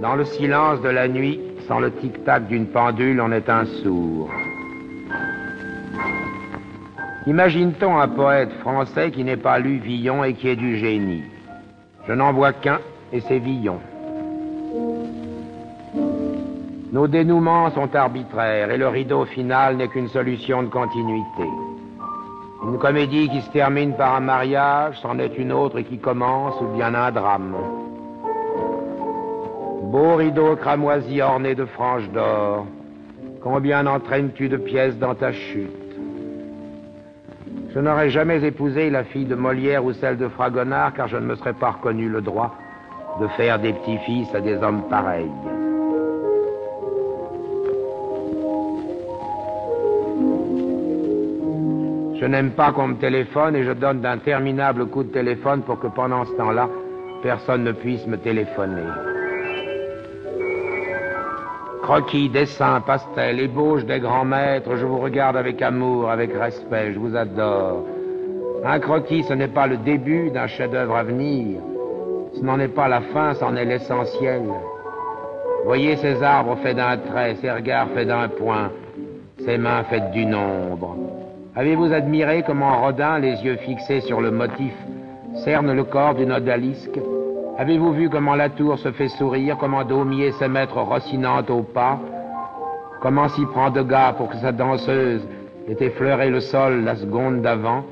Dans le silence de la nuit, sans le tic-tac d'une pendule, on est un sourd. Imagine-t-on un poète français qui n'ait pas lu Villon et qui ait du génie? Je n'en vois qu'un, et c'est Villon. Nos dénouements sont arbitraires et le rideau final n'est qu'une solution de continuité. Une comédie qui se termine par un mariage, c'en est une autre qui commence ou bien un drame. Beau rideau cramoisi orné de franges d'or, combien entraînes-tu de pièces dans ta chute? Je n'aurais jamais épousé la fille de Molière ou celle de Fragonard car je ne me serais pas reconnu le droit de faire des petits-fils à des hommes pareils. Je n'aime pas qu'on me téléphone et je donne d'interminables coups de téléphone pour que pendant ce temps-là, personne ne puisse me téléphoner. Croquis, dessin, pastel, ébauche des grands maîtres, je vous regarde avec amour, avec respect, je vous adore. Un croquis, ce n'est pas le début d'un chef-d'œuvre à venir. Ce n'en est pas la fin, c'en est l'essentiel. Voyez ces arbres faits d'un trait, ces regards faits d'un point, ces mains faites du nombre. Avez-vous admiré comment Rodin, les yeux fixés sur le motif, cerne le corps d'une odalisque? Avez-vous vu comment la tour se fait sourire, comment Daumier se mettre rossinante au pas Comment s'y prend de gars pour que sa danseuse ait effleuré le sol la seconde d'avant?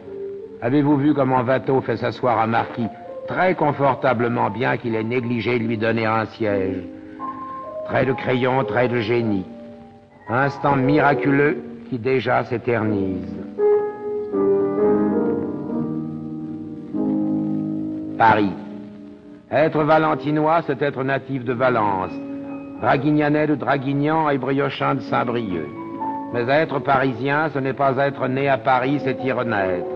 Avez-vous vu comment Watteau fait s'asseoir un marquis très confortablement, bien qu'il ait négligé de lui donner un siège? Trait de crayon, trait de génie. Instant miraculeux qui déjà s'éternise. Paris. Être valentinois, c'est être natif de Valence, draguignanais de Draguignan et briochin de Saint-Brieuc. Mais être parisien, ce n'est pas être né à Paris, c'est y renaître.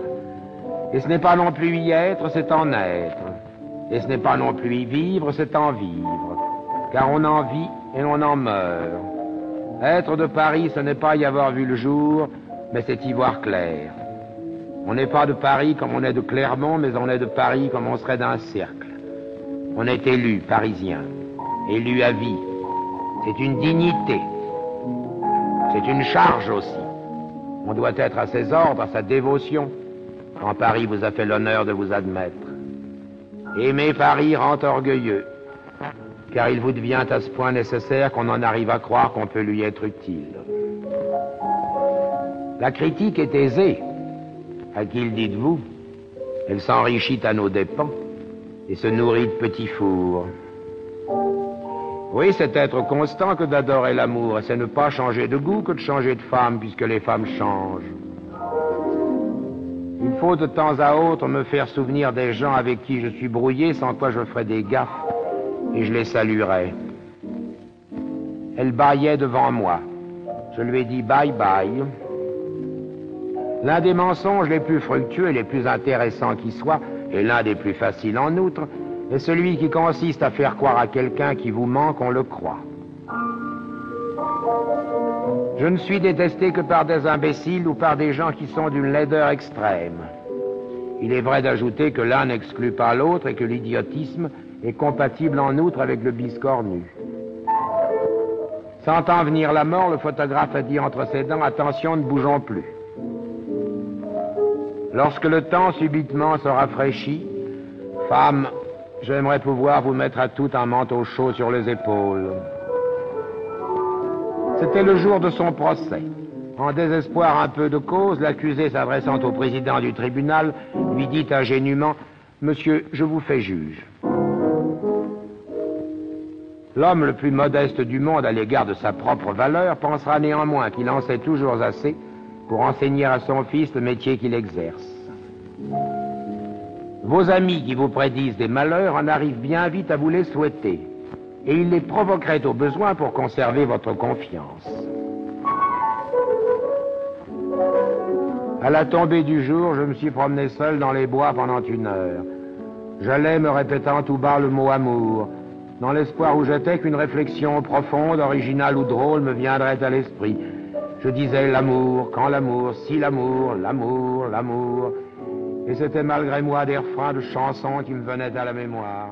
Et ce n'est pas non plus y être, c'est en être. Et ce n'est pas non plus y vivre, c'est en vivre. Car on en vit et on en meurt. Être de Paris, ce n'est pas y avoir vu le jour, mais c'est y voir clair. On n'est pas de Paris comme on est de Clermont, mais on est de Paris comme on serait d'un cercle. On est élu parisien, élu à vie. C'est une dignité. C'est une charge aussi. On doit être à ses ordres, à sa dévotion, quand Paris vous a fait l'honneur de vous admettre. Aimer Paris rend orgueilleux, car il vous devient à ce point nécessaire qu'on en arrive à croire qu'on peut lui être utile. La critique est aisée, à qui le dites-vous? Elle s'enrichit à nos dépens et se nourrit de petits fours. Oui, c'est être constant que d'adorer l'amour, et c'est ne pas changer de goût que de changer de femme, puisque les femmes changent. Il faut de temps à autre me faire souvenir des gens avec qui je suis brouillé, sans quoi je ferais des gaffes, et je les saluerais. Elle baillait devant moi. Je lui ai dit bye bye. L'un des mensonges les plus fructueux et les plus intéressants qui soient, et l'un des plus faciles en outre, est celui qui consiste à faire croire à quelqu'un qui vous manque, on le croit. Je ne suis détesté que par des imbéciles ou par des gens qui sont d'une laideur extrême. Il est vrai d'ajouter que l'un n'exclut pas l'autre et que l'idiotisme est compatible en outre avec le biscornu. Sentant venir la mort, le photographe a dit entre ses dents Attention, ne bougeons plus. Lorsque le temps subitement se rafraîchit, femme, j'aimerais pouvoir vous mettre à tout un manteau chaud sur les épaules. C'était le jour de son procès. En désespoir un peu de cause, l'accusé s'adressant au président du tribunal lui dit ingénument Monsieur, je vous fais juge. L'homme le plus modeste du monde à l'égard de sa propre valeur pensera néanmoins qu'il en sait toujours assez pour enseigner à son fils le métier qu'il exerce. Vos amis qui vous prédisent des malheurs en arrivent bien vite à vous les souhaiter, et ils les provoqueraient au besoin pour conserver votre confiance. À la tombée du jour, je me suis promené seul dans les bois pendant une heure. J'allais me répétant tout bas le mot amour, dans l'espoir où j'étais qu'une réflexion profonde, originale ou drôle me viendrait à l'esprit. Je disais l'amour, quand l'amour, si l'amour, l'amour, l'amour. Et c'était malgré moi des refrains de chansons qui me venaient à la mémoire.